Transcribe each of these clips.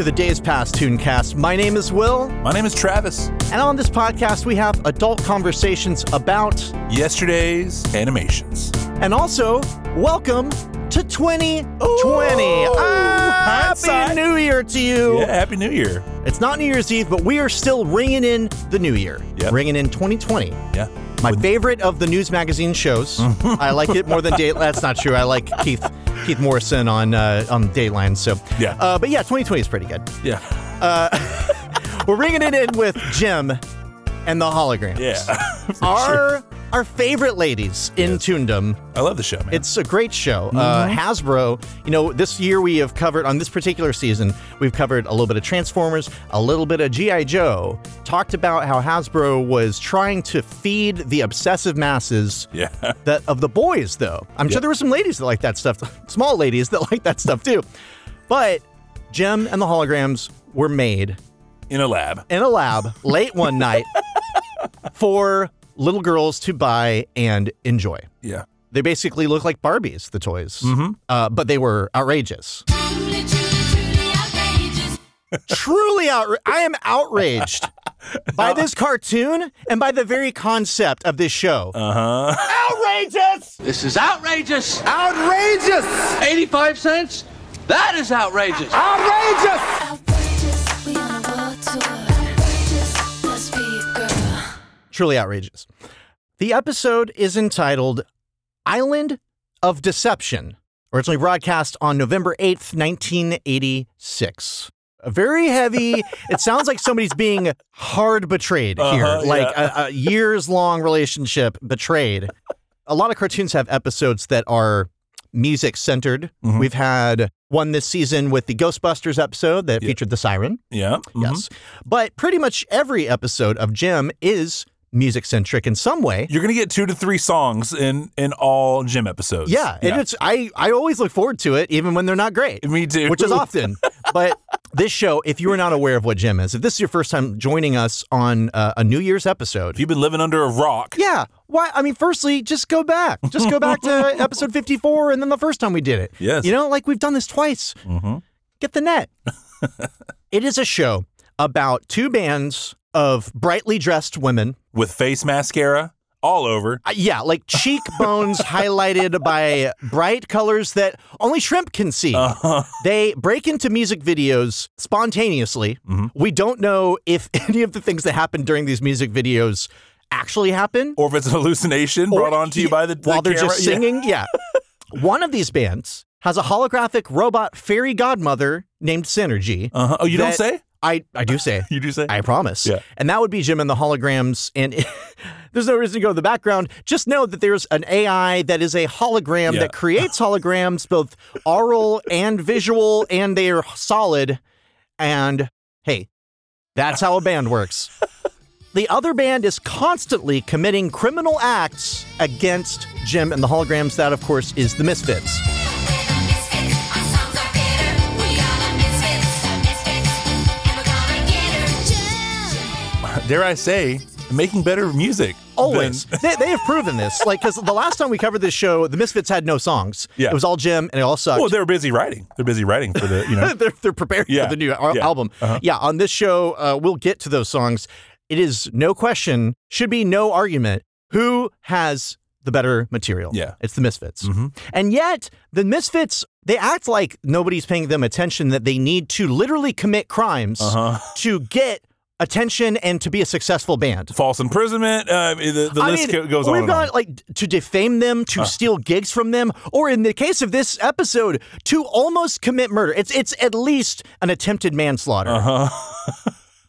To the Days Past Tooncast. My name is Will, My name is Travis. and on this podcast, we have adult conversations about, Yesterday's animations. and also, welcome to 2020. Ooh, Happy. New Year to you. Yeah, Happy New Year. It's not New Year's Eve, but we are still ringing in the new year, Yep. ringing in 2020. Yeah. My favorite of the news magazine shows. I like it more than Date. That's not true. I like Keith Keith Morrison on uh, on Dateline. So Yeah. uh, but yeah, 2020 is pretty good. Yeah. Uh, We're ringing it in with Jem and the holograms. Yeah. Our sure. Our favorite ladies in Toondom. I love the show, man. It's a great show. Uh, Mm-hmm. Hasbro, you know, this year we have covered, on this particular season, we've covered a little bit of Transformers, a little bit of G.I. Joe, talked about how Hasbro was trying to feed the obsessive masses yeah. that of the boys, though. I'm sure there were some ladies that like that stuff, small ladies that like that stuff too. But Jem and the holograms were made In a lab. in a lab late one night for little girls to buy and enjoy. Yeah. They basically look like Barbies, the toys, uh, but they were outrageous. Truly, truly, truly outrageous. Truly outra- I am outraged by this cartoon and by the very concept of this show. Uh huh. outrageous! This is outrageous. Outrageous! 85 cents? That is outrageous. Outrageous! Outrageous, Truly outrageous. The episode is entitled Island of Deception, originally broadcast on November 8th, 1986. A very heavy, it sounds like somebody's being hard betrayed here, Uh-huh, like yeah. a, a years long relationship betrayed. A lot of cartoons have episodes that are music centered. Mhm. We've had one this season with the Ghostbusters episode that Yeah. featured the siren. Yeah. mhm. Yes. But pretty much every episode of Jem is music centric in some way. You're gonna get two to three songs in in all Jem episodes. Yeah, and it's I I always look forward to it even when they're not great. Me too. Which is often. but this show, if you are not aware of what Jem is, if this is your first time joining us on uh, a New Year's episode, If you've been living under a rock, yeah, why? I mean, firstly, just go back. Just go back to episode 54 and then the first time we did it. Yes. You know, like we've done this twice. Mhm. Get the net. it is a show about two bands of brightly dressed women with face mascara all over. Uh, yeah, like cheekbones highlighted by bright colors that only shrimp can see. Uh-huh. They break into music videos spontaneously. Mm-hmm. We don't know if any of the things that happen during these music videos actually happen. Or if it's an hallucination brought on to you by the the while they're camera. just singing. Yeah. One of these bands has a holographic robot fairy godmother named Synergy. Uh-huh. Oh, you don't say? I, I do say. You do say? I promise. Yeah. And that would be Jem and the holograms. And there's no reason to go to the background. Just know that there's an AI that is a hologram Yeah. that creates holograms, both oral and visual, and they are solid. And hey, that's how a band works. The other band is constantly committing criminal acts against Jem and the holograms. That, of course, is the Misfits. Dare I say, making better music. Always. they, they have proven this. Like, because the last time we covered this show, the Misfits had no songs. Yeah. It was all Jem, and it all sucked. well, they're busy writing. They're busy writing for the, you know. they're, they're preparing Yeah. for the new al- Yeah. album. Uh-huh. Yeah, on this show, uh, we'll get to those songs. It is no question, should be no argument, who has the better material. Yeah. It's the Misfits. Mhm. And yet, the Misfits, they act like nobody's paying them attention, that they need to literally commit crimes Uh-huh. to get attention and to be a successful band. False imprisonment. Uh, the the list mean, goes on. We've got on. like to defame them, to steal gigs from them, or in the case of this episode, to almost commit murder. It's it's at least an attempted manslaughter. Uh-huh.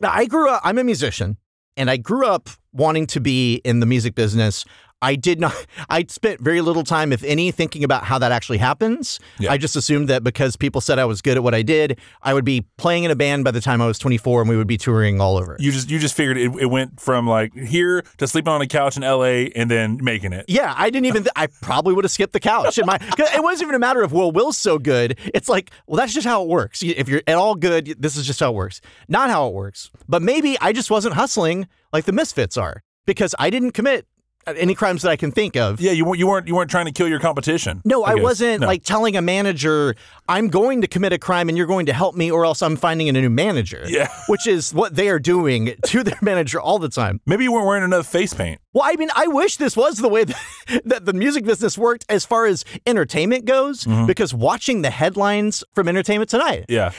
Now, I grew up. I'm a musician, and I grew up wanting to be in the music business. I did not. I spent very little time, if any, thinking about how that actually happens. Yeah. I just assumed that because people said I was good at what I did, I would be playing in a band by the time I was 24, and we would be touring all over. You just you just figured it, it went from like here to sleeping on a couch in L.A. and then making it. Yeah, I didn't even. Th- I probably would have skipped the couch. In my, it wasn't even a matter of well, Will's so good. It's like, well, that's just how it works. If you're at all good, this is just how it works. Not how it works. But maybe I just wasn't hustling like the Misfits are because I didn't commit any crimes that I can think of. Yeah, you weren't you weren't you weren't trying to kill your competition. No, I, guess. wasn't No. like telling a manager, I'm going to commit a crime and you're going to help me or else I'm finding a new manager. Yeah. Which is what they are doing to their manager all the time. maybe you weren't wearing enough face paint. Well, I mean, I wish this was the way that, that the music business worked as far as entertainment goes, mm-hmm. because watching the headlines from Entertainment Tonight, Yeah.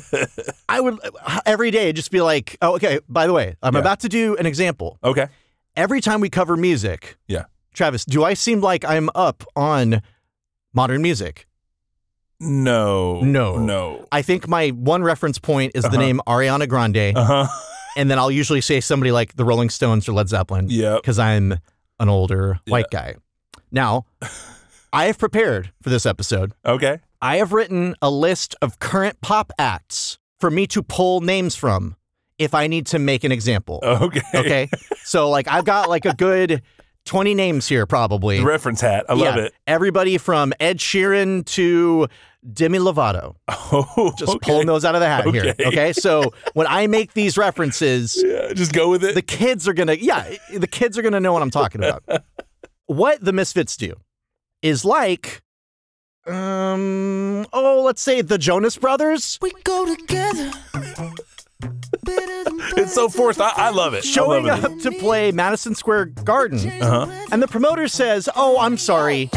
I would every day just be like, oh, okay, by the way, I'm Yeah. about to do an example. Okay. Every time we cover music, Yeah. Travis, do I seem like I'm up on modern music? No. No. No. I think my one reference point is the Uh-huh. name Ariana Grande, Uh huh. and then I'll usually say somebody like the Rolling Stones or Led Zeppelin. Yep. because I'm an older white guy. Now, I have prepared for this episode. Okay. I have written a list of current pop acts for me to pull names from if I need to make an example. Okay. Okay. so, like, I've got like a good 20 names here, probably. The reference hat. I love Yeah. it. Everybody from Ed Sheeran to Demi Lovato. Oh, Just okay. pulling those out of the hat here. Okay. Okay. So, when I make these references, Yeah, just go with it. the kids are gonna yeah the kids are gonna know what i'm talking about what the misfits do is like um oh let's say the jonas brothers We go together. it's so forced. I, I love it. Showing love up to play madison square garden Uh-huh. and the promoter says oh i'm sorry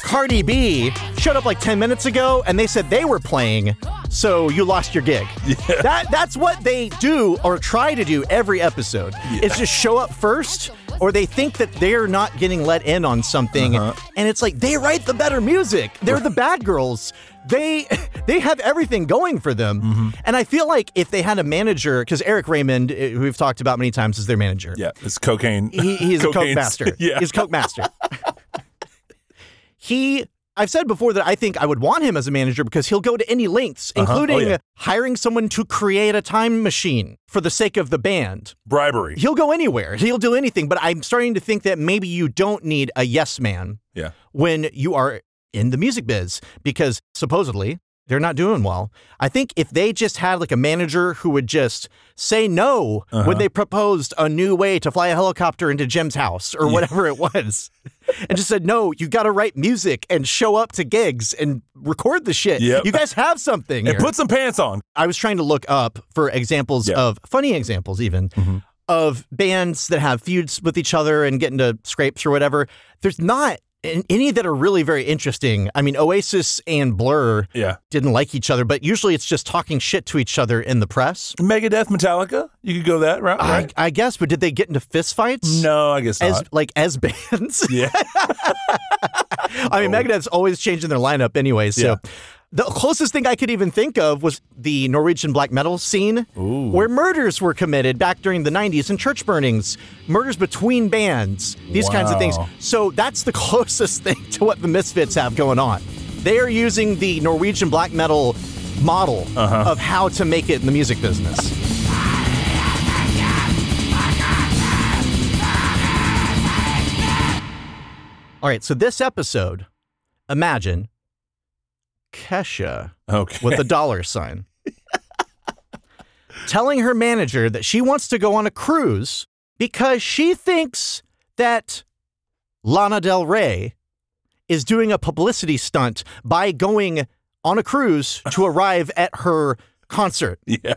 cardi b showed up like 10 minutes ago and they said they were playing so you lost your gig that that's what they do or try to do every episode is just show up first or they think that they're not getting let in on something Uh-huh. and it's like they write the better music they're the bad girls they they have everything going for them Mm-hmm. and i feel like if they had a manager because eric raymond eh, who we've talked about many times is their manager Yeah, it's cocaine. he, he's a coke master. Yeah. He's a coke master. He, I've said before that I think I would want him as a manager because he'll go to any lengths, Uh-huh. Oh, including yeah. hiring someone to create a time machine for the sake of the band. Bribery. He'll go anywhere. He'll do anything. But I'm starting to think that maybe you don't need a yes man Yeah. when you are in the music biz because supposedly they're not doing well. I think if they just had like a manager who would just say no Uh-huh. when they proposed a new way to fly a helicopter into Jem's house or whatever it was, and just said, no, you got to write music and show up to gigs and record the shit. Yep. You guys have something. and here." put some pants on. I was trying to look up for examples Yeah. Mm-hmm. of funny examples, even of bands that have feuds with each other and get into scrapes or whatever. There's not any that are really very interesting. I mean, Oasis and Blur Yeah. didn't like each other, but usually it's just talking shit to each other in the press. Megadeth, Metallica. You could go that route, right? I, I guess, but did they get into fistfights? no, I guess As not. like as bands, yeah. I mean, Megadeth's always changing their lineup anyway. So, Yeah. The closest thing I could even think of was the Norwegian black metal scene, where murders were committed back during the '90s and church burnings, murders between bands, these kinds of things. So that's the closest thing to what the Misfits have going on. They are using the Norwegian black metal model Uh-huh. of how to make it in the music business. All right, so this episode, imagine Kesha Okay. with a dollar sign telling her manager that she wants to go on a cruise because she thinks that Lana Del Rey is doing a publicity stunt by going on a cruise to arrive at her concert. yeah.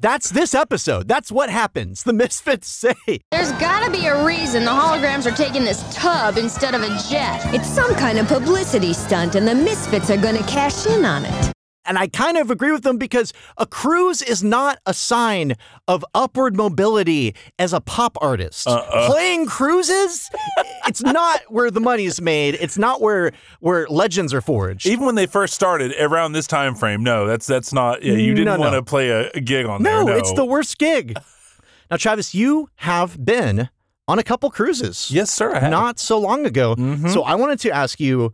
That's this episode. That's what happens. The Misfits say. There's gotta be a reason the holograms are taking this tub instead of a jet. It's some kind of publicity stunt, and the Misfits are to cash in on it. And I kind of agree with them because a cruise is not a sign of upward mobility as a pop artist. Playing cruises, it's not where the money is made. It's not where where legends are forged. Even when they first started around this time frame, no, that's that's not. Yeah, you didn't No, no. want to play a, a gig on no, there. No, it's the worst gig. Now, Travis, you have been on a couple cruises. yes, sir. I have. Not so long ago. Mhm. So I wanted to ask you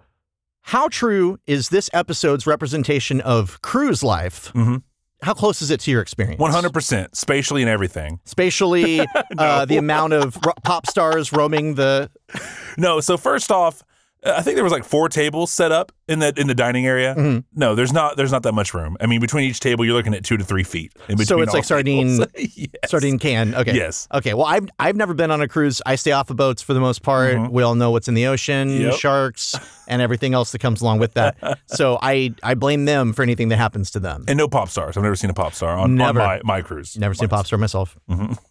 how true is this episode's representation of cruise life? Mhm. How close is it to your experience? one hundred percent, spatially and everything. spatially uh, the amount of ro- pop stars roaming the No, so first off, I think there was like four tables set up in the in the dining area. Mm-hmm. No, there's not. There's not that much room. I mean, between each table, you're looking at two to three feet. In between So it's like sardine, yes. sardine can. Okay. Yes. Okay. Well, I've I've never been on a cruise. I stay off of boats for the most part. We all know what's in the ocean, Mm-hmm. Yep. sharks, and everything else that comes along with that. so I I blame them for anything that happens to them. And no pop stars. I've never seen a pop star on, on my, my cruise. Never seen a pop star myself. Mm-hmm.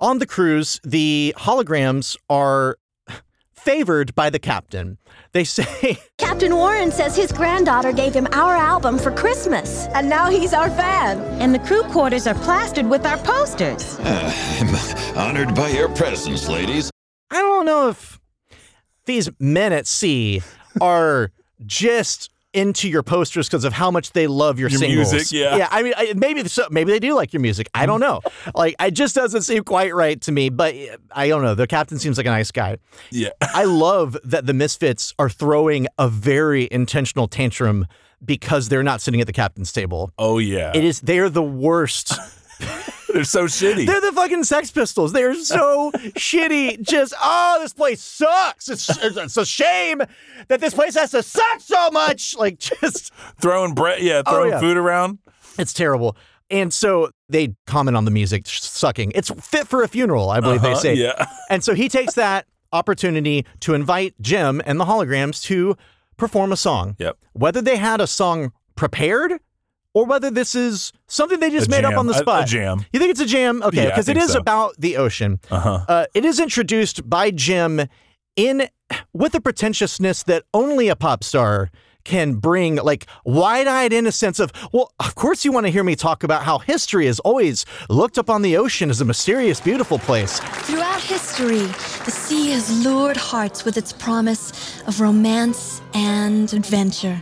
On the cruise, the holograms are favored by the captain. They say, Captain Warren says his granddaughter gave him our album for Christmas, and now he's our fan. And the crew quarters are plastered with our posters. I'm honored by your presence, ladies. I don't know if these men at sea are just into your posters because of how much they love your, Your singles. music, yeah. yeah. I mean, I, maybe so, maybe they do like your music. I don't mm-hmm. know. like, it just doesn't seem quite right to me. But I don't know. The captain seems like a nice guy. Yeah. I love that the Misfits are throwing a very intentional tantrum because they're not sitting at the captain's table. Oh yeah. It is they're the worst. They're so shitty. They're the fucking Sex Pistols. They're so shitty. Just oh, this place sucks. It's, it's a shame that this place has to suck so much. Like just throwing bread. Yeah, throwing Oh, yeah. food around. it's terrible. And so they comment on the music sucking. It's fit for a funeral, I believe Uh-huh, they say. yeah. And so he takes that opportunity to invite Jem and the holograms to perform a song. Yep. Whether they had a song prepared or whether this is something they just A made up on the A- a spot. jam. You think it's a jam? Okay, because it think is so. about the ocean. Uh-huh. Uh, it is introduced by Jem in with a pretentiousness that only a pop star can bring, like wide-eyed innocence of. Well, of course you want to hear me talk about how history has always looked upon the ocean as a mysterious, beautiful place. Throughout history, the sea has lured hearts with its promise of romance and adventure.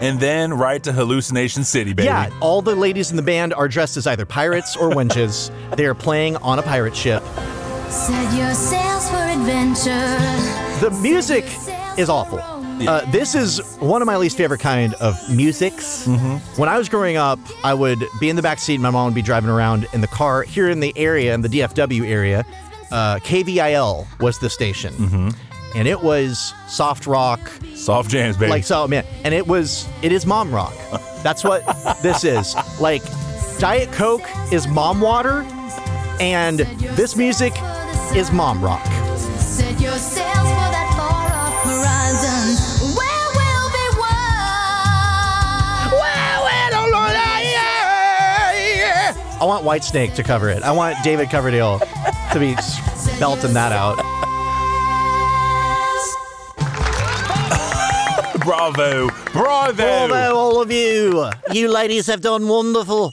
And then right to Hallucination City, baby. Yeah, all the ladies in the band are dressed as either pirates or wenches. they are playing on a pirate ship. Set your sails for adventure. The music is awful. Uh, this is one of my least favorite kind of musics. When I was growing up, I would be in the back seat. My mom would be driving around in the car here in the area, in the DFW area. Uh, KVIL was the station, and it was soft rock, Soft jams, baby. like so man. And it was it is mom rock. That's what this is. Like Diet Coke is mom water, and this music is mom rock. Set your sails for that far off horizon where we'll be one. I want Whitesnake to cover it. I want David Coverdale to be belting that out. Bravo. Bravo. Bravo, all of you. You ladies have done wonderful.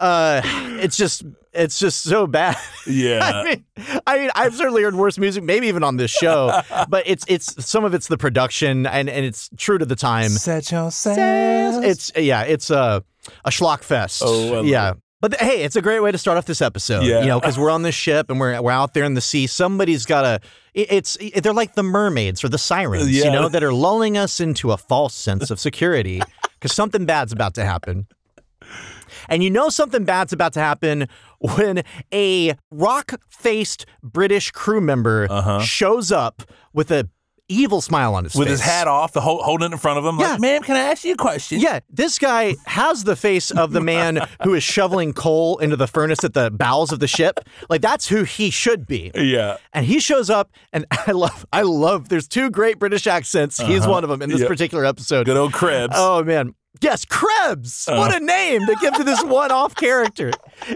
Uh, it's just, it's just so bad. Yeah. I mean, I mean, I've certainly heard worse music, maybe even on this show. but it's, it's some of it's the production, and and it's true to the time. Set your sails. It's yeah, it's a a schlock fest. Oh, I love yeah. It. But th- hey, it's a great way to start off this episode. Yeah. You know, because we're on this ship and we're we're out there in the sea. Somebody's got to. It's it, they're like the mermaids or the sirens, you know, that are lulling us into a false sense of security because something bad's about to happen. And you know something bad's about to happen when a rock-faced British crew member uh-huh. shows up with a evil smile on his Uh-huh. With his hat off, the holding it in front of him. Yeah. Like, ma'am, can I ask you a question? Yeah, this guy has the face of the man who is shoveling coal into the furnace at the bowels of the ship. Like that's who he should be. Yeah. And he shows up, and I love, I love. There's two great British accents. He's one of them in this Yep. particular episode. Good old Krebs. Oh man. Yes, Krebs. What a name to give to this one-off character.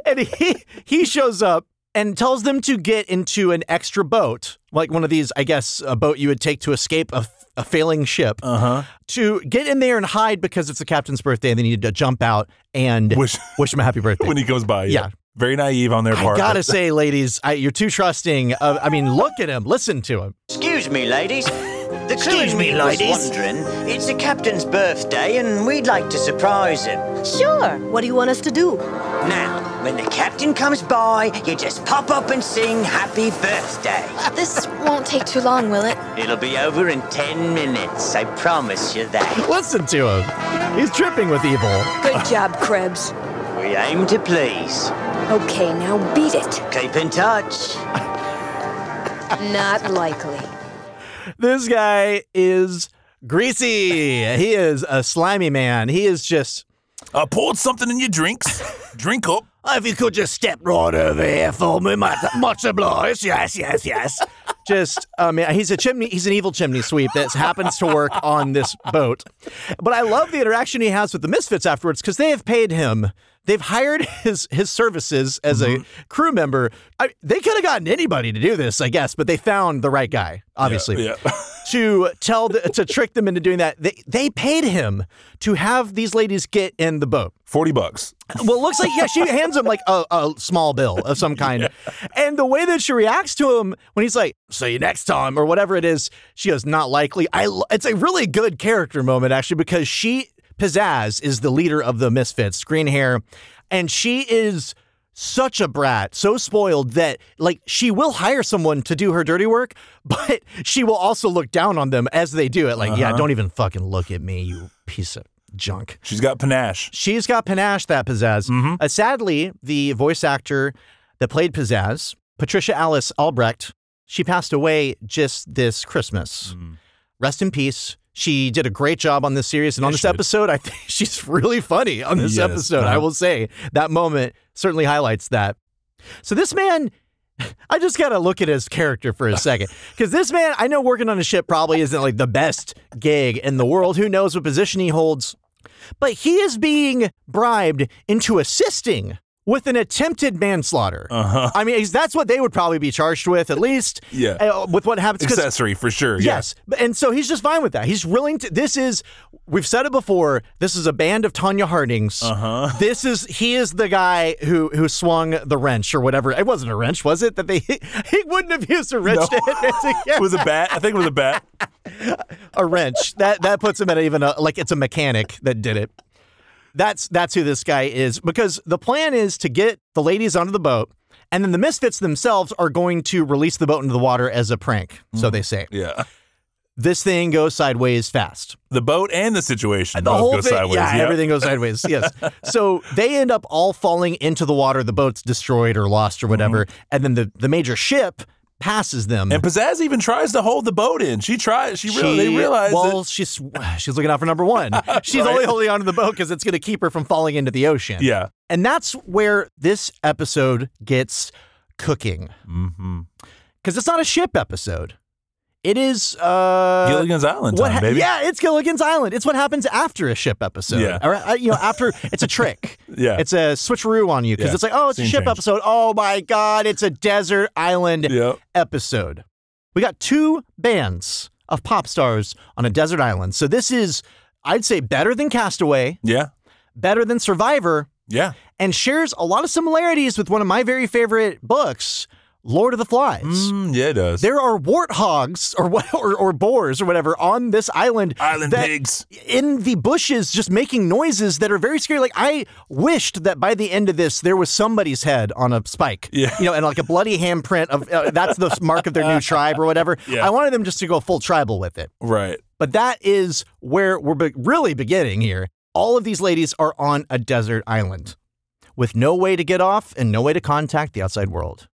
And he he shows up and tells them to get into an extra boat, like one of these, I guess, a boat you would take to escape a, a failing ship. Uh-huh. To get in there and hide because it's the captain's birthday and they need to jump out and Wish- wish him a happy birthday. When he comes by. Yeah. Very naive on their part. I part. gotta but- say, ladies, I, you're too trusting. Of, I mean, look at him, listen to him. Excuse me, ladies. The Excuse crew me, was ladies. wondering, it's the captain's birthday and we'd like to surprise him. Sure. What do you want us to do? Now, when the captain comes by, you just pop up and sing happy birthday. This won't take too long, will it? It'll be over in 10 minutes, I promise you that. Listen to him. He's tripping with evil. Good job, Krebs. We aim to please. Okay, now beat it. Keep in touch. Not likely. this guy is greasy. He is a slimy man. He is just. Uh, I poured something in your drinks. Drink up. Oh, if you could just step right over here for me, much, much obliged. Yes, yes, yes. Just, I mean, he's a chimney. He's an evil chimney sweep that happens to work on this boat. But I love the interaction he has with the Misfits afterwards because they have paid him. They've hired his his services as a mm-hmm. crew member. I, they could have gotten anybody to do this, I guess, but they found the right guy, obviously Yeah. to tell the, to trick them into doing that. They they paid him to have these ladies get in the boat. 40 bucks. Well, it looks like yeah, she hands him like a, a small bill of some kind, and the way that she reacts to him when he's like, "See you next time" or whatever it is, she goes, "Not likely." I it's a really good character moment actually because she Pizzazz is the leader of the Misfits, green hair, and she is such a brat, so spoiled that like she will hire someone to do her dirty work, but she will also look down on them as they do it. Like, yeah, Uh-huh. don't even fucking look at me, you piece of junk. She's got panache. She's got panache, that Pizzazz. Mm-hmm. Uh, sadly, the voice actor that played Pizzazz, Patricia Alice Albrecht, she passed away just this Christmas. Mm. Rest in peace. She did a great job on this series. And on this she did. episode, I think she's really funny on this Yes, episode. I will say that moment certainly highlights that. So this man, I just got to look at his character for a second. Because this man, I know working on a ship probably isn't like the best gig in the world. Who knows what position he holds? But he is being bribed into assisting with an attempted manslaughter. Uh-huh. I mean, that's what they would probably be charged with, at least. Yeah. uh, with what happens. Accessory for sure. Yes. But- And so he's just fine with that. He's willing to. This is, we've said it before, this is a band of Tonya Hardings. Uh-huh. This is, he is the guy who who swung the wrench or whatever. It wasn't a wrench, was it? That they, he wouldn't have used a wrench No. to hit It was a bat. I think it was a bat. a wrench. That that puts him at even a, like it's a mechanic that did it. That's that's who this guy is because the plan is to get the ladies onto the boat, and then the misfits themselves are going to release the boat into the water as a prank. So mm-hmm. they say. Yeah. This thing goes sideways fast. The boat and the situation The both whole go thing, sideways. yeah, Yep. everything goes sideways. Yes. so they end up all falling into the water. The boat's destroyed or lost or whatever, mm-hmm. and then the the major ship passes them. Mm-hmm. And Pizzazz even tries to hold the boat in. She tries. She, really. They realize well, that. she's she's looking out for number one. She's Right. only holding onto the boat because it's going to keep her from falling into the ocean. Yeah. and that's where this episode gets cooking Mm-hmm. because it's not a ship episode. It is uh, Gilligan's Island what time, ha- baby. Yeah, it's Gilligan's Island. It's what happens after a ship episode. Yeah. Or, uh, you know, after it's a trick. Yeah. It's a switcheroo on you because Yeah. it's like, oh, it's a ship change. episode. Oh my God, it's a desert island Yep. episode. We got two bands of pop stars on a desert island. So this is, I'd say, better than Castaway, Yeah. better than Survivor, Yeah. and shares a lot of similarities with one of my very favorite books, Lord of the Flies. Mm, yeah, it does. There are warthogs or what, or, or boars or whatever on this island. Island that- pigs. in the bushes, just making noises that are very scary. Like I wished that by the end of this, there was somebody's head on a spike. Yeah. you know, and like a bloody handprint of uh, that's the mark of their new tribe or whatever. Yeah. I wanted them just to go full tribal with it. Right. But that is where we're be- really beginning here. All of these ladies are on a desert island with no way to get off and no way to contact the outside world.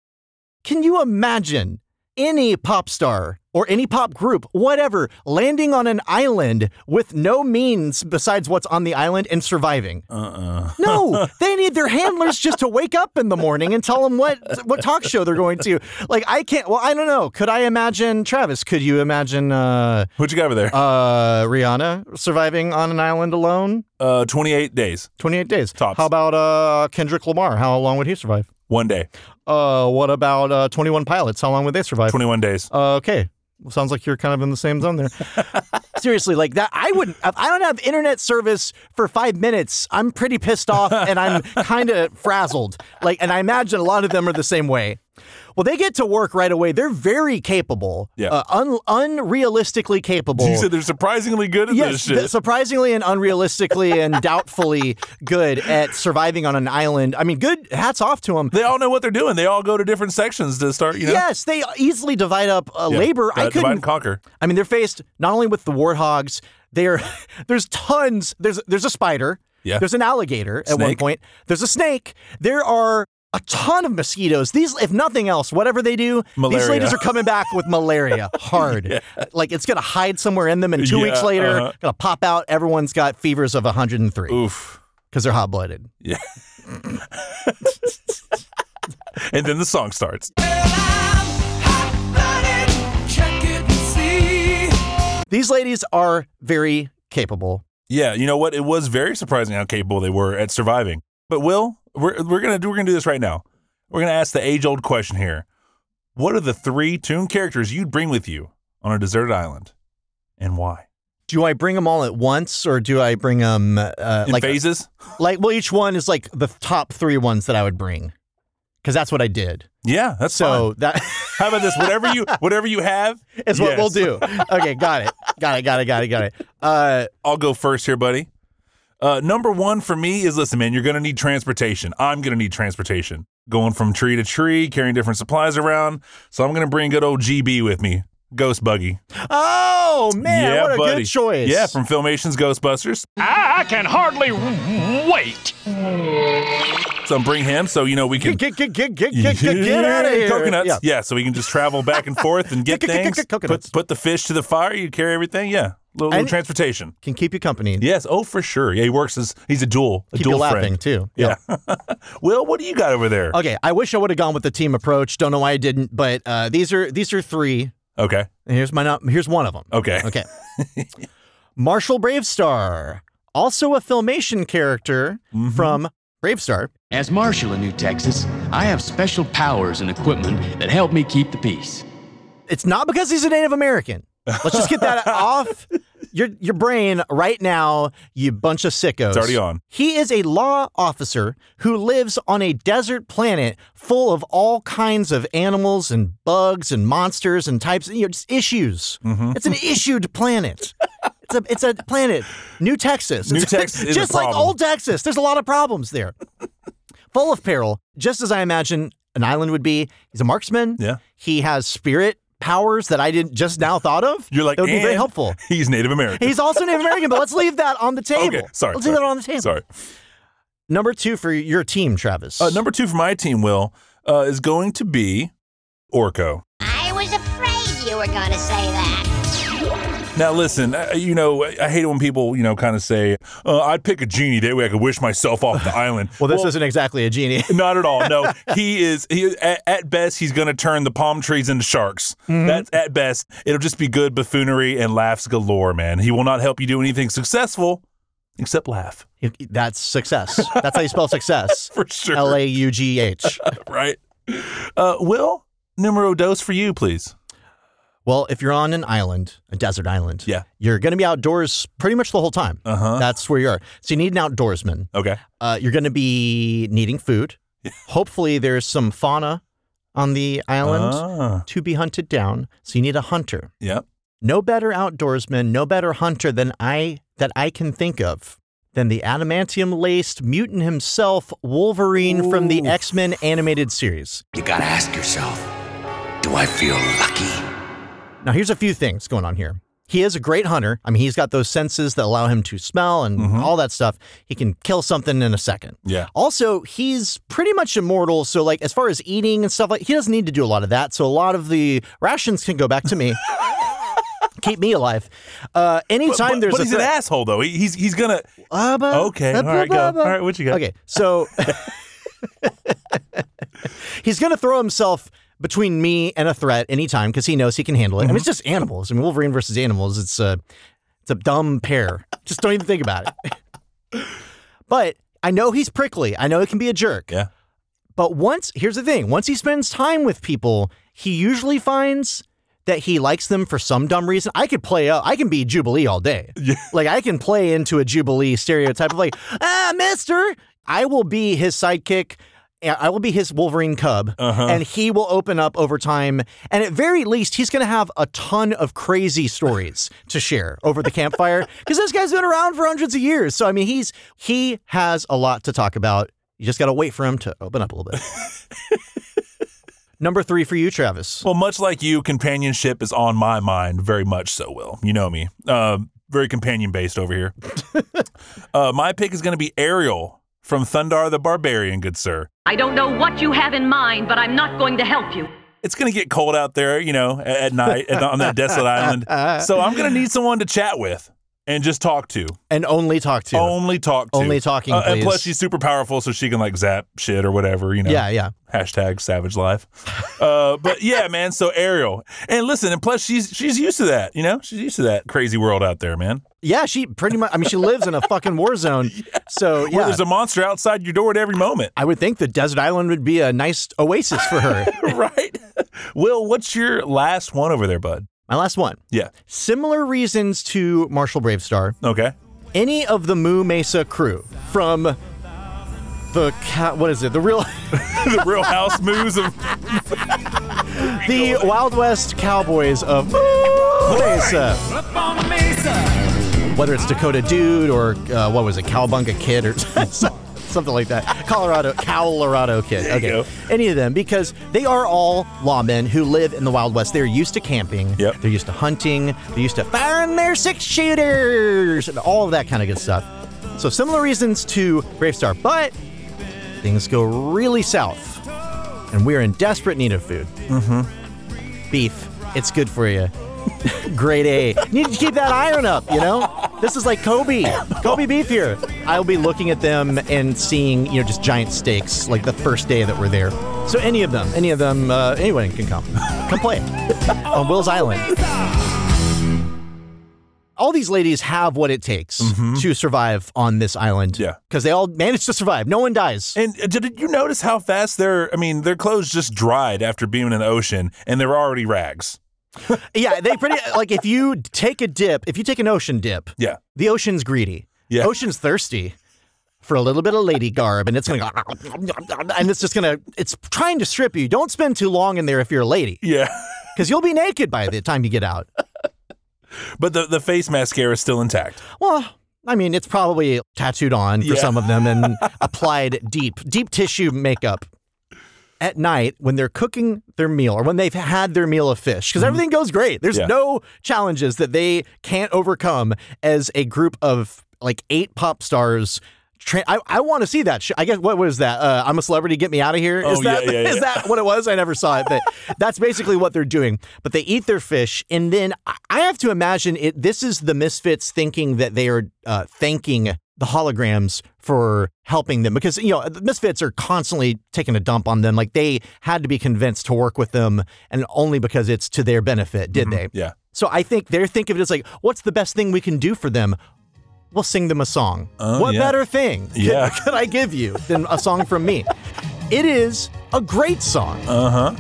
Can you imagine any pop star or any pop group, whatever, landing on an island with no means besides what's on the island and surviving? Uh-uh. No, they need their handlers just to wake up in the morning and tell them what what talk show they're going to. Like I can't. Well, I don't know. Could I imagine Travis? Could you imagine uh, What you got over there? uh, Rihanna surviving on an island alone? Uh, 28 days. Twenty eight days. Tops. How about uh, Kendrick Lamar? How long would he survive? One day. Uh, what about uh, Twenty One Pilots? How long would they survive? 21 days. Uh, okay. Well, sounds like you're kind of in the same zone there. Seriously, like that, I wouldn't. If I don't have internet service for five minutes, I'm pretty pissed off and I'm kind of frazzled. Like, and I imagine a lot of them are the same way. Well, they get to work right away. They're very capable. Yeah. Uh, un- unrealistically capable. You said they're surprisingly good at Yes, this shit. surprisingly and unrealistically and doubtfully good at surviving on an island. I mean, good. Hats off to them. they all know what they're doing. They all go to different sections to start, you know? Yes, they easily divide up uh, Yeah. labor. Uh, I couldn't and conquer. I mean, they're faced not only with the warthogs. They're there's tons. There's there's a spider. Yeah. There's an alligator at one point. There's a snake. There are a ton of mosquitoes. These, if nothing else, whatever they do, these ladies are coming back with malaria hard. Like it's gonna hide somewhere in them, and two Yeah, weeks later, uh-huh. gonna pop out. Everyone's got fevers of 103 Oof. because they're hot blooded. Yeah. and then the song starts. These ladies are very capable. Yeah, you know what? It was very surprising how capable they were at surviving. But Will, we're we're gonna do we're gonna do this right now. We're gonna ask the age old question here. What are the three toon characters you'd bring with you on a deserted island, and why? Do I bring them all at once, or do I bring them uh, In like phases? like? Well, each one is like the top three ones that I would bring, because that's what I did. Yeah, that's So fine. that How about this? Whatever you whatever you have is what yes. we'll do. Okay, got it, got it, got it, got it, got it. Uh, I'll go first here, buddy. Uh, number one for me is listen, man, you're going to need transportation. I'm going to need transportation. Going from tree to tree, carrying different supplies around. So I'm going to bring good old GB with me. Ghost Buggy. oh man, yeah, what a buddy. good choice. Yeah, from Filmation's Ghostbusters. I can hardly wait. So bring him so, you know, we can. get get get get get get, get out of here. Coconuts. Yeah. Yeah. so we can just travel back and forth and get things. Put, put the fish to the fire. You carry everything. Yeah. Little, little transportation. Can keep you company. Yes. Oh, for sure. Yeah, he works as he's a dual. A Keep dual you laughing friend. too. Yeah. Will, what do you got over there? Okay, I wish I would have gone with the team approach. Don't know why I didn't, but uh, these are these are three. Okay. And here's my num- here's one of them. Okay. Okay. Marshal BraveStarr, also a filmation character Mm-hmm. from BraveStarr. As Marshal in New Texas, I have special powers and equipment that help me keep the peace. It's not because he's a Native American. Let's just get that off your your brain right now, you bunch of sickos. It's already on. He is a law officer who lives on a desert planet full of all kinds of animals and bugs and monsters and types, you know, just issues. Mm-hmm. It's an issued planet. It's a it's a planet. New Texas. New It's- Texas is a just like old Texas. There's a lot of problems there. Full of peril, just as I imagine an island would be. He's a marksman. Yeah. He has spirit powers that I didn't just now thought of. You're like, that would be very helpful. He's Native American. He's also Native American, but let's leave that on the table. Okay. Sorry. Let's sorry. leave that on the table. Sorry. Number two for your team, Travis. Uh, number two for my team, Will, uh, is going to be Orko. I was afraid you were going to say that. Now, listen, you know, I hate it when people, you know, kind of say, uh, I'd pick a genie. That way I could wish myself off the island. well, this isn't exactly a genie. Not at all. No, he is. He at, at best he's going to turn the palm trees into sharks. Mm-hmm. That's at best. It'll just be good buffoonery and laughs galore, man. He will not help you do anything successful except laugh. That's success. That's how you spell success. For sure. L A U G H. right. Uh, Will, numero dos for you, please. Well, if you're on an island, a desert island, Yeah. you're going to be outdoors pretty much the whole time. Uh huh. That's where you are. So you need an outdoorsman. Okay. Uh, you're going to be needing food. Hopefully, there's some fauna on the island Ah, to be hunted down. So you need a hunter. yep. No better outdoorsman, no better hunter than I that I can think of than the adamantium laced mutant himself, Wolverine from the X Men animated series. You gotta ask yourself, do I feel lucky? Now, here's a few things going on here. He is a great hunter. I mean, he's got those senses that allow him to smell and Mhm. all that stuff. He can kill something in a second. Yeah. Also, he's pretty much immortal. So, like, as far as eating and stuff, like, he doesn't need to do a lot of that. So, a lot of the rations can go back to me. Keep me alive. Uh, anytime but, there's but a he's an asshole though. He- He's he's gonna. Uh, ba- Okay. All right. Go. All right. What you got? Okay, so he's to throw himself between me and a threat anytime because he knows he can handle it. I mean, it's just animals. I mean, Wolverine versus animals. It's a it's a dumb pair. Just don't even think about it. but I know he's prickly. I know he can be a jerk. Yeah. But once here's the thing: once he spends time with people, he usually finds that he likes them for some dumb reason. I could play up. I can be Jubilee all day. Yeah. Like I can play into a Jubilee stereotype of like, ah, Mister. I will be his sidekick. I will be his Wolverine cub, Uh-huh. and he will open up over time. And at very least, he's going to have a ton of crazy stories to share over the campfire because this guy's been around for hundreds of years. So I mean, he's he has a lot to talk about. You just got to wait for him to open up a little bit. Number three for you, Travis. Well, much like you, companionship is on my mind. Very much so. Will you know me? Uh, very companion based over here. uh, my pick is going to be Ariel from Thundarr the Barbarian, good sir. I don't know what you have in mind, but I'm not going to help you. It's going to get cold out there, you know, at, at night at- on that desolate island. So I'm going to need someone to chat with and just talk to. And only talk to. Only talk to. Only talking, Uh, and plus, she's super powerful, so she can like zap shit or whatever, you know. Yeah, yeah. Hashtag savage life. uh, but yeah, man. So Ariel, and listen, and plus she's she's used to that. You know, she's used to that crazy world out there, man. Yeah, she pretty much. I mean, she lives in a fucking war zone. So Where there's a monster outside your door at every moment. I would think the desert island would be a nice oasis for her. right. Will, what's your last one over there, bud? My last one. Yeah. Similar reasons to Marshal BraveStarr. Okay. Any of the Moo Mesa crew from the ca- what is it? The real the Real House moves of the Wild West Cowboys of Moo Mesa. Whether it's Dakota Dude or uh, what was it, Cowabunga Kid or something like that. Colorado, Colorado Kid. Okay. Any of them because they are all lawmen who live in the Wild West. They're used to camping. Yep. They're used to hunting. They're used to firing their six shooters and all of that kind of good stuff. So similar reasons to BraveStarr, but things go really south, and we're in desperate need of food. Mm-hmm. Beef, it's good for you. Grade A. Need to keep that iron up, you know? This is like Kobe. Kobe beef here. I'll be looking at them and seeing, you know, just giant steaks like the first day that we're there. So any of them, any of them, uh, anyone can come. Come play on Will's Island. All these ladies have what it takes to survive on this island. Yeah. Because they all manage to survive. No one dies. And uh, did you notice how fast their I mean, their clothes just dried after being in the ocean and they're already rags. yeah, they pretty like if you take a dip, if you take an ocean dip, Yeah. the ocean's greedy. Yeah. Ocean's thirsty for a little bit of lady garb, and it's gonna go, and it's just gonna, it's trying to strip you. Don't spend too long in there if you're a lady, Yeah. because you'll be naked by the time you get out. But the, the face mascara is still intact. Well, I mean, it's probably tattooed on for Yeah. some of them and applied deep, deep tissue makeup. At night, when they're cooking their meal or when they've had their meal of fish, because everything goes great. There's Mm-hmm. Yeah. no challenges that they can't overcome as a group of like eight pop stars. Tra- I, I want to see that. I guess what was that? Uh, I'm a celebrity. Get me out of here. Is Oh, that yeah, yeah, is that what it was? I never saw it, but that's basically what they're doing. But they eat their fish, and then I- I have to imagine it. This is the misfits thinking that they are uh, thanking the holograms for helping them because you know the misfits are constantly taking a dump on them. Like they had to be convinced to work with them, and only because it's to their benefit did they. Yeah. So I think they're thinking of it as like, what's the best thing we can do for them? We'll sing them a song. Oh, what yeah. better thing could- Yeah. could I give you than a song from me? It is a great song. Uh huh.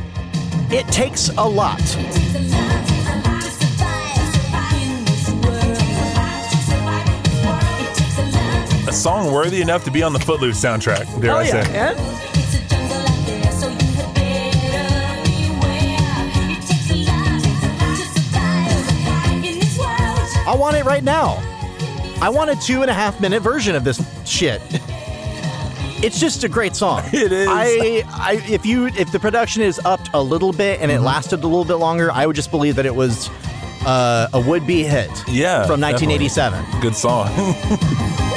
It takes a lot. A song worthy enough to be on the Footloose soundtrack, dare Oh I yeah, say. and I want it right now. I want a two and a half minute version of this shit. It's just a great song. It is. I, I, if you, if the production is upped a little bit and it lasted a little bit longer, I would just believe that it was uh, a would-be hit. Yeah, from definitely. 1987. Good song.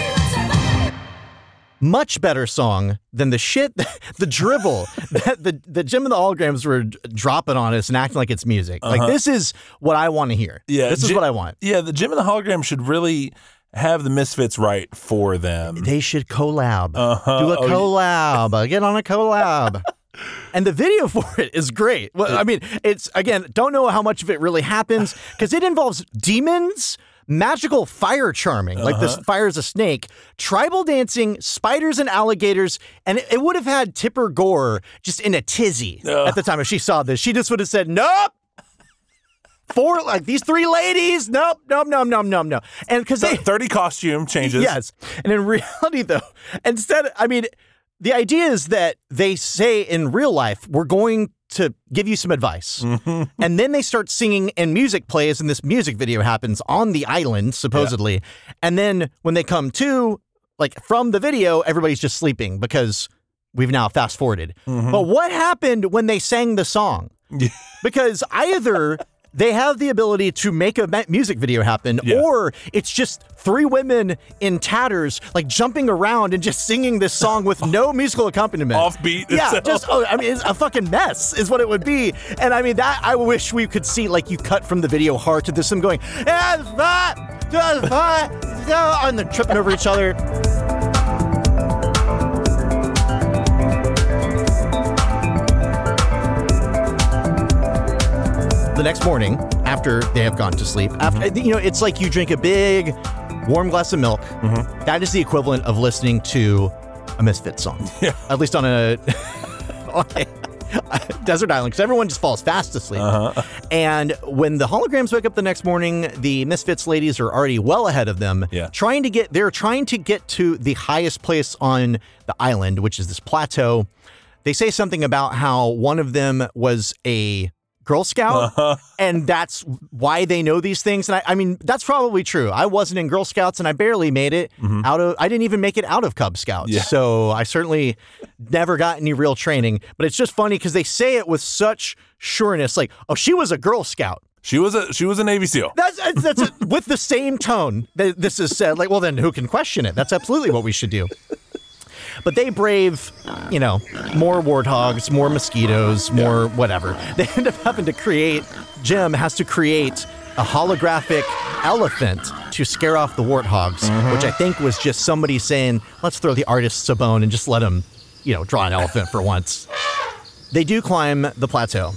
much better song than the shit, the drivel that the, the Jem and the Holograms were dropping on us and acting like it's music. Like, Uh-huh. this is what I want to hear. yeah. This is Jem- what I want. Yeah, the Jem and the Hologram should really have the Misfits right for them. They should collab. Uh-huh. Do a Oh, yeah. collab. Uh, Get on a collab. And the video for it is great. Well, I mean, it's again, don't know how much of it really happens because it involves demons, magical fire charming, like this Uh-huh. fire is a snake, tribal dancing, spiders and alligators, and it, it would have had Tipper Gore just in a tizzy Ugh. at the time if she saw this. She just would have said, "Nope." Four like these three ladies, nope, nope, nope, nope, nope, no, and because they 30 costume changes. Yes. And in reality, though, instead, I mean, the idea is that they say in real life, we're going to give you some advice. Mm-hmm. and then they start singing and music plays, and this music video happens on the island, supposedly. And then when they come to, like from the video, everybody's just sleeping because we've now fast forwarded. Mm-hmm. But what happened when they sang the song? because either they have the ability to make a music video happen, or it's just three women in tatters, like jumping around and just singing this song with no musical accompaniment. Offbeat. Yeah, So- just, oh, I mean, it's a fucking mess, is what it would be. And I mean, that, I wish we could see, like, you cut from the video hard to this, them going, "It's fun, just fun," and they're tripping over each other. The next morning after they have gone to sleep. After uh, you know it's like you drink a big warm glass of milk. Mm-hmm. That is the equivalent of listening to a misfit song. Yeah. at least on a, on a desert island because everyone just falls fast asleep. Uh-huh. And when the holograms wake up the next morning the misfits ladies are already well ahead of them Yeah. trying to get they're trying to get to the highest place on the island which is this plateau. They say something about how one of them was a Girl Scout, Uh-huh. and that's why they know these things. And I, I mean, that's probably true. I wasn't in Girl Scouts, and I barely made it out of. I didn't even make it out of Cub Scouts. Mm-hmm. Yeah. So I certainly never got any real training. But it's just funny because they say it with such sureness, like, "Oh, she was a Girl Scout." She was a she was a Navy SEAL. That's that's it, with the same tone that this is said. Like, well, then who can question it? That's absolutely what we should do. But they brave, you know, more warthogs, more mosquitoes, more whatever. They end up having to create. Jem has to create a holographic elephant to scare off the warthogs, mm-hmm. which I think was just somebody saying, "Let's throw the artists a bone and just let them, you know, draw an elephant for once." They do climb the plateau.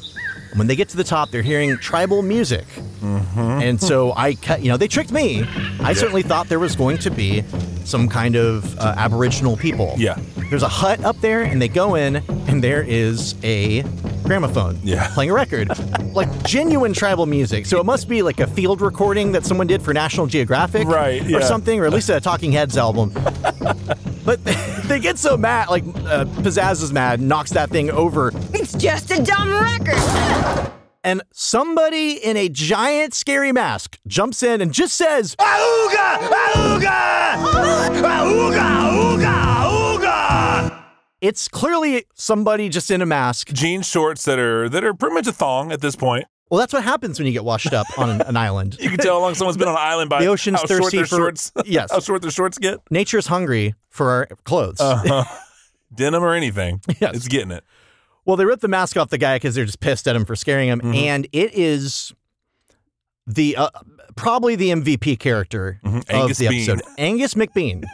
When they get to the top, they're hearing tribal music. And so I, ca- you know, they tricked me. I certainly thought there was going to be some kind of uh, Aboriginal people. Yeah. There's a hut up there, and they go in, and there is a gramophone Yeah. playing a record, like genuine tribal music. So it must be like a field recording that someone did for National Geographic, Right, or something, or at least a Talking Heads album. But they get so mad, like uh, Pizzazz is mad, knocks that thing over, It's just a dumb record. and somebody in a giant scary mask jumps in and just says, Auga! Auga! Auga! Auga! It's clearly somebody just in a mask. Jean shorts that are that are pretty much a thong at this point. Well, that's what happens when you get washed up on an, an island. You can tell how long someone's been on an island by The ocean's how short thirsty their for- shorts. yes. how short their shorts get. Nature's hungry for our clothes. Uh-huh. Denim or anything. Yes. It's getting it. Well, they rip the mask off the guy because they're just pissed at him for scaring him, Mm-hmm. and it is the uh, probably the MVP character of Mm-hmm. Angus the Bean. episode, Angus McBean.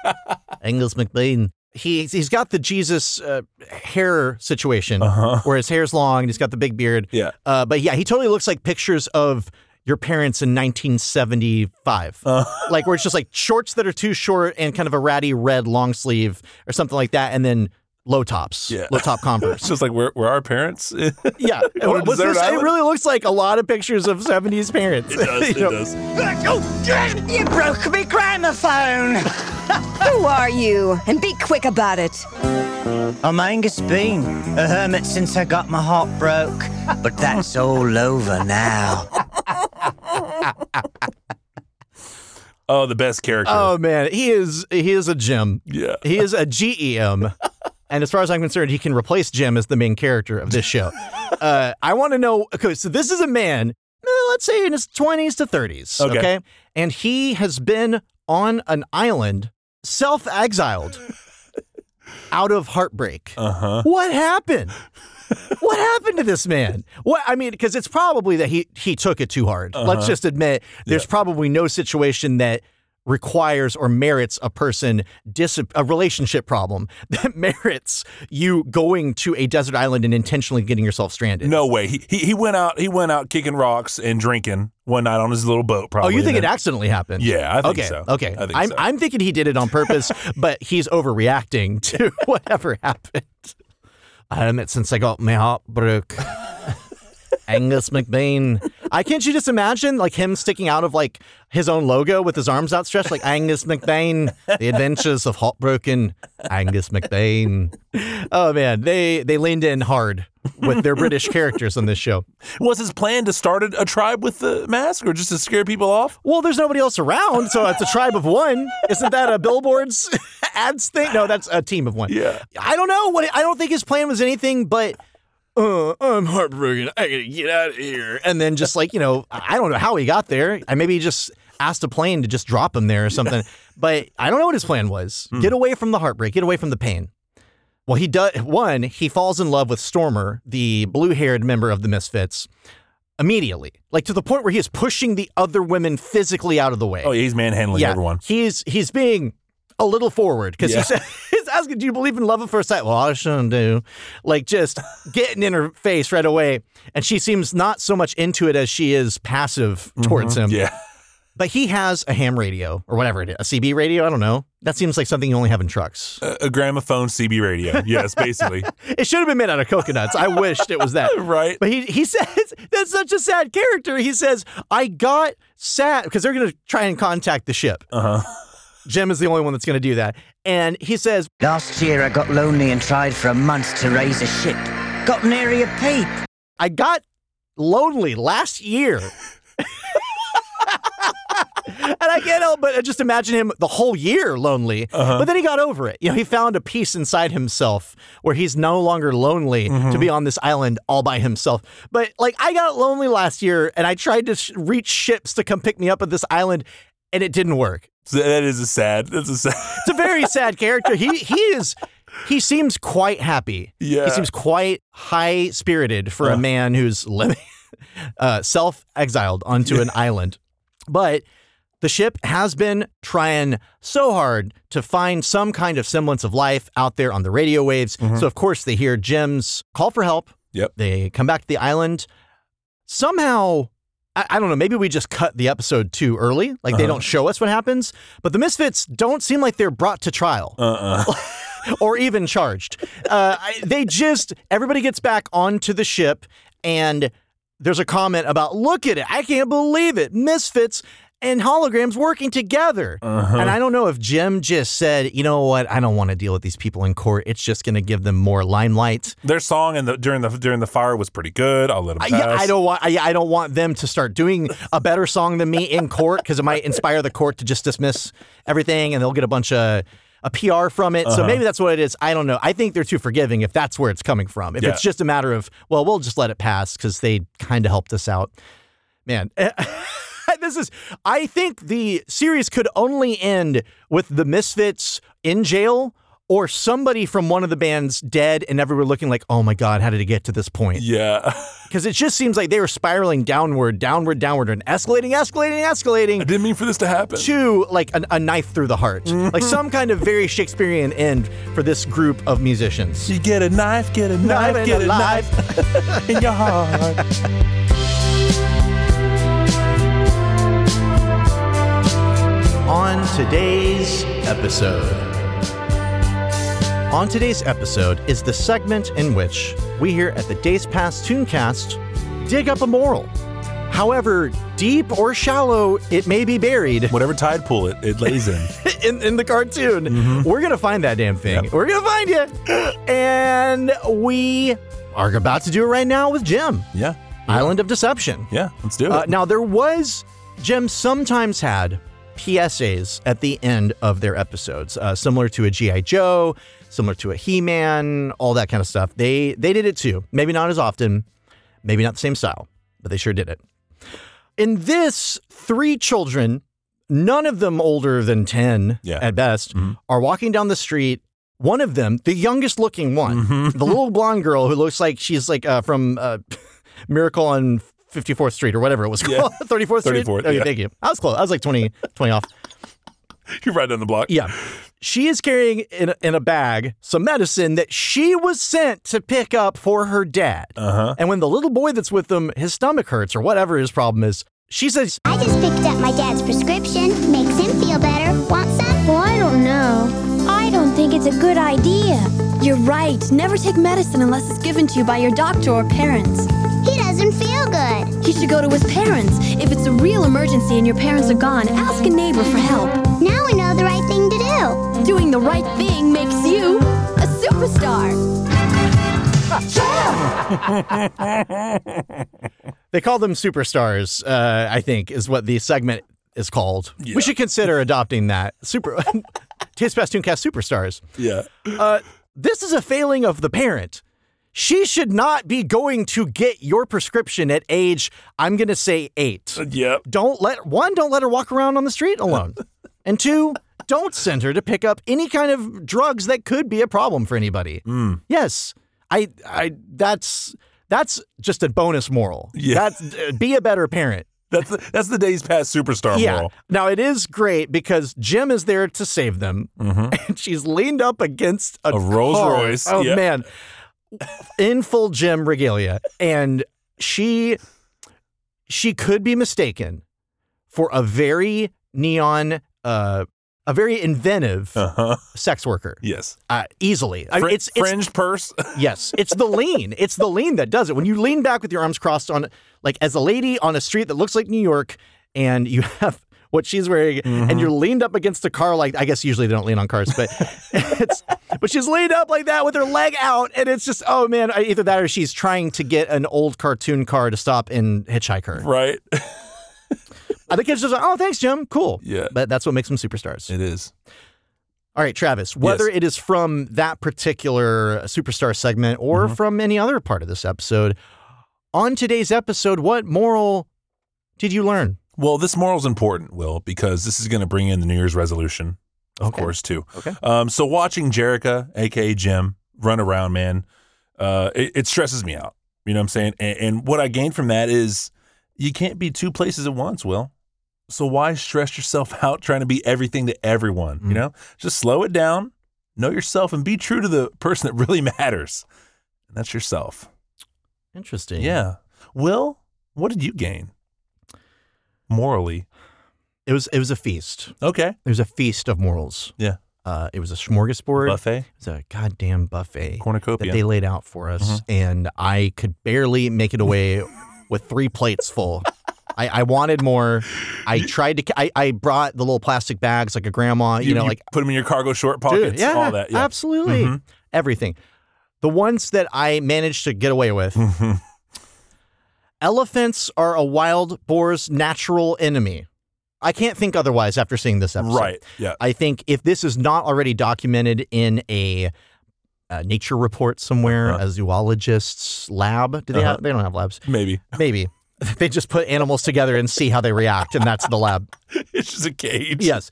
Angus McBean. He he's got the Jesus uh, hair situation where his hair's long and he's got the big beard. Uh-huh. Yeah. Uh, but yeah, he totally looks like pictures of your parents in 1975. Uh. like where it's just like shorts that are too short and kind of a ratty red long sleeve or something like that, and then low tops, Yeah. low top It's Converse. just like where, where our parents. Yeah, On a What's this? it really looks like a lot of pictures of 70s parents. does. It know, does. Oh, you broke me gramophone! Who are you? And be quick about it. I'm Angus Bean, a hermit since I got my heart broke. But that's all over now. Oh, the best character. Oh man, he is he is a gem. Yeah. He is a GEM. And as far as I'm concerned, he can replace Jem as the main character of this show. Uh, I want to know. Okay, so this is a man, eh, let's say in his 20s to 30s. Okay. Okay. And he has been on an island, self exiled, out of heartbreak. Uh huh. What happened? what happened to this man? What I mean, because it's probably that he he took it too hard. Let's just admit there's probably no situation that requires or merits a person dis- a relationship problem that merits you going to a desert island and intentionally getting yourself stranded. No way. He, he he went out. He went out kicking rocks and drinking one night on his little boat. Probably. Oh, you think it accidentally happened? Yeah, I think okay, so. Okay, I think I'm so. I'm thinking he did it on purpose, but he's overreacting to whatever happened. I haven't since I got my heart broke. Angus McBain. I can't you just imagine like him sticking out of like his own logo with his arms outstretched, like Angus McBain, the adventures of heartbroken Angus McBain. Oh man, they they leaned in hard with their British characters on this show. Was his plan to start a, a tribe with the mask, or just to scare people off? Well, there's nobody else around, so it's a tribe of one. Isn't that a billboards ads thing? No, that's a team of one. Yeah. I don't know what I don't think his plan was anything but uh, I'm heartbroken. I gotta get out of here. And then just like, you know, I don't know how he got there. I maybe he just asked a plane to just drop him there or something. but I don't know what his plan was. Get away from the heartbreak, get away from the pain. Well, he does one, he falls in love with Stormer, the blue-haired member of the Misfits, immediately. Like to the point where he is pushing the other women physically out of the way. Oh, yeah, he's manhandling everyone. He's he's being a little forward because Yeah. he said he's asking, "Do you believe in love at first sight?" Well, I shouldn't do. Like just getting in her face right away, and she seems not so much into it as she is passive towards him. Mm-hmm. Yeah. But he has a ham radio or whatever it is, a CB radio. I don't know. That seems like something you only have in trucks. A, a gramophone CB radio. Yes, basically. It should have been made out of coconuts. I wished it was that. right. But he he says that's such a sad character. He says, I got sad because they're gonna try and contact the ship. Uh huh. Jem is the only one that's gonna do that. And he says, Last year I got lonely and tried for a month to raise a ship. Got nary a peep. I got lonely last year. and I can't help but just imagine him the whole year lonely. Uh-huh. But then he got over it. You know, he found a peace inside himself where he's no longer lonely to mm-hmm. be on this island all by himself. But like, I got lonely last year and I tried to sh- reach ships to come pick me up at this island and it didn't work. That is a sad. That's a sad. It's a very sad character. He he is he seems quite happy. Yeah. He seems quite high spirited for a man who's living uh, self exiled onto an island. But the ship has been trying so hard to find some kind of semblance of life out there on the radio waves. So of course they hear Jem's call for help. Yep. They come back to the island. Somehow I, I don't know. Maybe we just cut the episode too early. Like they Uh-huh. don't show us what happens. But the Misfits don't seem like they're brought to trial Uh uh or even charged. Uh, I, they just everybody gets back onto the ship, and there's a comment about, "Look at it! I can't believe it! Misfits." And holograms working together. Uh-huh. And I don't know if Jem just said, you know what, I don't want to deal with these people in court. It's just going to give them more limelight. Their song the during the during the fire was pretty good. I'll let them I, pass. yeah, I don't want. I, I don't want them to start doing a better song than me in court because it might inspire the court to just dismiss everything, and they'll get a bunch of a PR from it. So Uh-huh. maybe that's what it is. I don't know. I think they're too forgiving if that's where it's coming from. If Yeah. it's just a matter of well, we'll just let it pass because they kind of helped us out. Man. This is, I think the series could only end with the Misfits in jail or somebody from one of the bands dead and everyone looking like, oh my God, how did it get to this point? Yeah. Because it just seems like they were spiraling downward, downward, downward, and escalating, escalating, escalating. I didn't mean for this to happen. To like a, a knife through the heart, mm-hmm. like some kind of very Shakespearean end for this group of musicians. You get a knife, get a knife, and get a a knife in your heart. On today's episode. On today's episode is the segment in which we here at the Days Past Tooncast dig up a moral. However deep or shallow it may be buried Whatever tide pool it, it lays in. in, in the cartoon, we're going to find that damn thing. Yep. We're going to find you. And we are about to do it right now with Jem, Yeah. Island of Deception. Yeah. Let's do it. Uh, now, there was, Jem sometimes had PSAs at the end of their episodes, uh, similar to a G.I. Joe, similar to a He Man, all that kind of stuff. They, they did it too. Maybe not as often, maybe not the same style, but they sure did it. In this, three children, none of them older than 10 Yeah. at best, are walking down the street. One of them, the youngest looking one, the little blonde girl who looks like she's like uh, from uh, Miracle on 54th Street or whatever it was Yeah. called. 34th Street? 34th, Okay, yeah. thank you. I was close. I was like 20, 20 off. You're right on the block. Yeah. She is carrying in a, in a bag some medicine that she was sent to pick up for her dad. Uh-huh. And when the little boy that's with them, his stomach hurts or whatever his problem is, she says, I just picked up my dad's prescription. Makes him feel better. Want some? Well, I don't know. I don't think it's a good idea. You're right. Never take medicine unless it's given to you by your doctor or parents. He good. He should go to his parents. If it's a real emergency and your parents are gone, ask a neighbor for help. Now we know the right thing to do. Doing the right thing makes you a superstar. they call them superstars, uh, I think, is what the segment is called. We should consider adopting that. Super Days Past Tooncast Superstars. Yeah. Uh, this is a failing of the parent. She should not be going to get your prescription at age, I'm going to say eight. Yep. Don't let, one, don't let her walk around on the street alone. and two, don't send her to pick up any kind of drugs that could be a problem for anybody. Yes. I, I, that's, that's just a bonus moral. Yeah. That's, uh, be a better parent. That's the, that's the days past superstar Yeah. moral. Now it is great because Jem is there to save them, and she's leaned up against a, Mm-hmm. A Rolls. Royce, Oh yeah. man, in full Jem regalia, and she she could be mistaken for a very neon, uh, a very inventive Uh-huh. sex worker. Yes. Uh, easily, I- Fr- it's, it's fringed purse. Yes, it's the lean. It's the lean that does it. When you lean back with your arms crossed on, like as a lady on a street that looks like New York, and you have what she's wearing, and you're leaned up against a car. Like I guess usually they don't lean on cars, but it's but she's leaned up like that with her leg out, and it's just oh man, either that or she's trying to get an old cartoon car to stop and hitchhike her. right. I think it's just like, oh thanks Jem, cool. Yeah. but that's what makes them superstars. It is. All right, Travis, whether Yes. it is from that particular superstar segment or Mm-hmm. from any other part of this episode, on today's episode, what moral did you learn? Well, this moral's important, Will, because this is going to bring in the New Year's resolution, of Okay. course, too. Okay. Um, so watching Jerrica, aka Jem, run around, man, uh, it, it stresses me out. You know what I'm saying? And, and what I gained from that is you can't be two places at once, Will. So why stress yourself out trying to be everything to everyone? You know, just slow it down, know yourself, and be true to the person that really matters, and that's yourself. Interesting. Yeah. Will, what did you gain morally? It was it was a feast. Okay. It was a feast of morals. Yeah. Uh, it was a smorgasbord. Buffet. It was a goddamn buffet Cornucopia. that they laid out for us, Mhm. and I could barely make it away with three plates full. I, I wanted more. I tried to. I, I brought the little plastic bags like a grandma. You, know, like put them in your cargo short pockets, Dude, yeah, all that. Yeah. absolutely. Mhm. Everything. The ones that I managed to get away with. Elephants are a wild boar's natural enemy. I can't think otherwise after seeing this episode. Right, yeah. I think if this is not already documented in a, uh nature report somewhere, a zoologist's lab, do they Uh-huh. have? They don't have labs. Maybe. Maybe. They just put animals together and see how they react, and that's the lab. it's just a cage. Yes.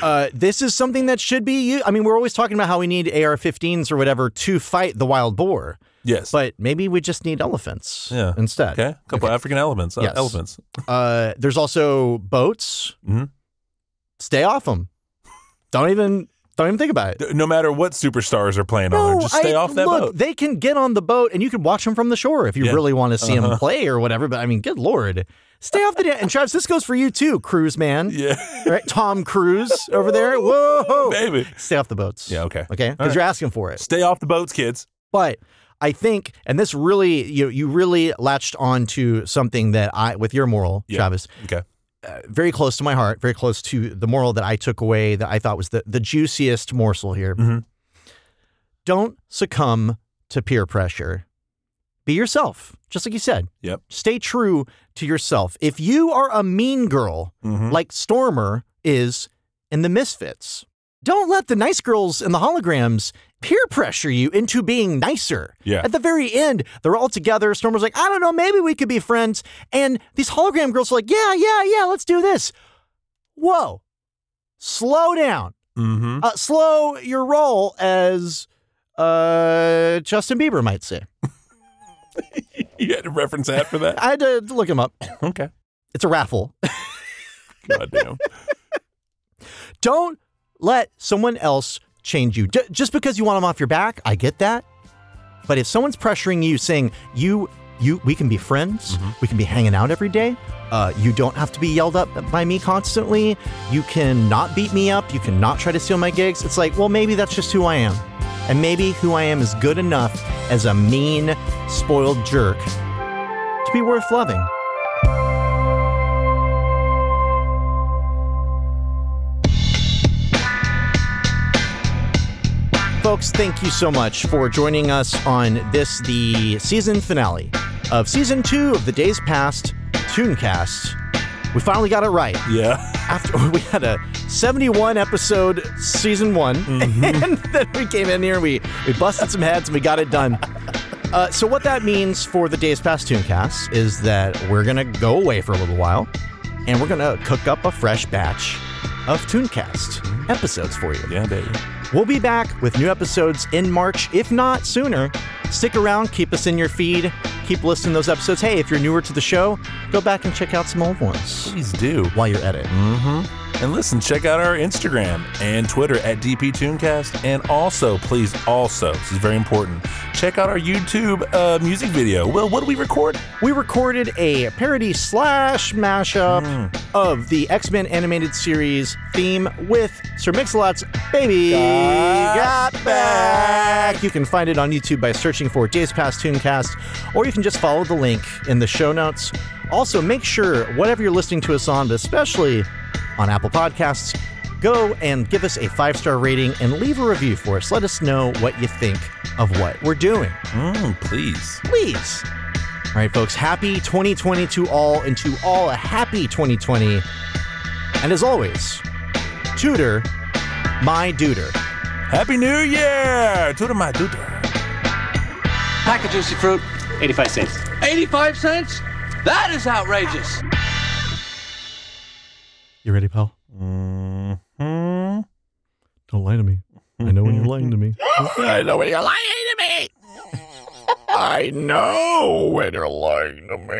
Uh, this is something that should be used. I mean, we're always talking about how we need AR 15s or whatever to fight the wild boar. Yes. But maybe we just need elephants Yeah. instead. Okay. A couple African elements. Uh, Yes. Elephants. Uh, there's also boats. Mhm. Stay off them. Don't even don't even think about it. No matter what superstars are playing on there, just stay I- off that look, boat. They can get on the boat and you can watch them from the shore if you Yeah. really want to see them Uh-huh. play or whatever. But I mean, good lord, stay off the. Da- and Travis, this goes for you too, cruise man. Yeah. Right, Tom Cruise over there. Whoa, Baby. Stay off the boats. Yeah, okay. Okay, because right. you're asking for it. Stay off the boats, kids. But I think, and this really, you you really latched on to something that I, with your moral, Yeah. Travis, Okay. uh, very close to my heart, very close to the moral that I took away that I thought was the, the juiciest morsel here. Mhm. Don't succumb to peer pressure. Be yourself, just like you said. Yep. Stay true to yourself. If you are a mean girl, Mhm. like Stormer is in the Misfits, don't let the nice girls and the holograms peer pressure you into being nicer. Yeah. At the very end, they're all together. Stormer's like, I don't know, maybe we could be friends. And these hologram girls are like, yeah, yeah, yeah, let's do this. Whoa. Slow down. Mm-hmm. Uh, slow your roll, as uh, Justin Bieber might say. You had to reference that for that? I had to look him up. okay. It's a raffle. God damn. Don't let someone else change you. J- just because you want them off your back, I get that. But if someone's pressuring you, saying you, you, we can be friends, we can be hanging out every day. Uh, you don't have to be yelled up by me constantly. You can not beat me up. You can not try to steal my gigs. It's like, well, maybe that's just who I am, and maybe who I am is good enough as a mean, spoiled jerk to be worth loving. Folks, thank you so much for joining us on this, the season finale of season two of the Days Past Tooncast. We finally got it right. Yeah. After we had a 71 episode season one, and then we came in here and we, we busted some heads and we got it done. Uh, so what that means for the Days Past Tooncast is that we're gonna go away for a little while, and we're gonna cook up a fresh batch of Tooncast episodes for you. Yeah, baby. We'll be back with new episodes in March, if not sooner. Stick around, keep us in your feed, keep listening to those episodes. Hey, if you're newer to the show, go back and check out some old ones Please do. while you're at it. Mm-hmm. And listen, check out our Instagram and Twitter at DP Tooncast. And also, please, also, this is very important, check out our YouTube uh, music video. Will, what do we record? We recorded a parody slash mashup of the X Men animated series theme with Sir Mix-a-Lot's Baby Got, Back. You can find it on YouTube by searching for Days Past Tooncast, or you can just follow the link in the show notes. Also, make sure, whatever you're listening to us on, but especially on Apple Podcasts, go and give us a five star rating and leave a review for us. Let us know what you think of what we're doing. Mm, please. Please. All right, folks, happy 2020 to all, and to all a happy 2020. And as always, tutor my duder. Happy New Year! Tutor my tutor. Pack of juicy fruit, 85 cents. 85 cents? That is outrageous. You ready, pal? Mm-hmm. Don't lie to me. I know when you're lying to me. I know when you're lying to me. I know when you're lying to me.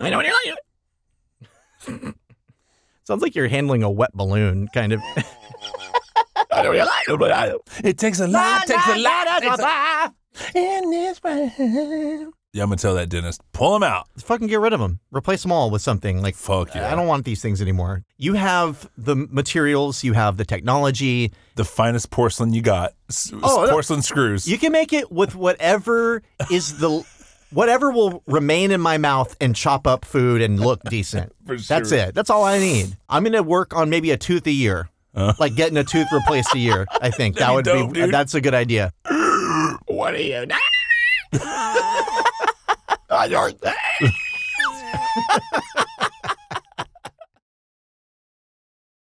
I know when you're lying to me. Sounds like you're handling a wet balloon, kind of. I know when you're lying to me. It takes a lot, takes a lot, takes a in this way. Yeah, I'm gonna tell that dentist. Pull him out. Fucking get rid of them. Replace them all with something like. Fuck yeah. I don't want these things anymore. You have the materials, you have the technology. The finest porcelain you got. S- Oh, no. porcelain screws. You can make it with whatever is the. Whatever will remain in my mouth and chop up food and look decent. For That's sure. it. That's all I need. I'm going to work on maybe a tooth a year. like getting a tooth replaced a year. I think that would. Be be, dope, dude. that's a good idea. What are you your thing.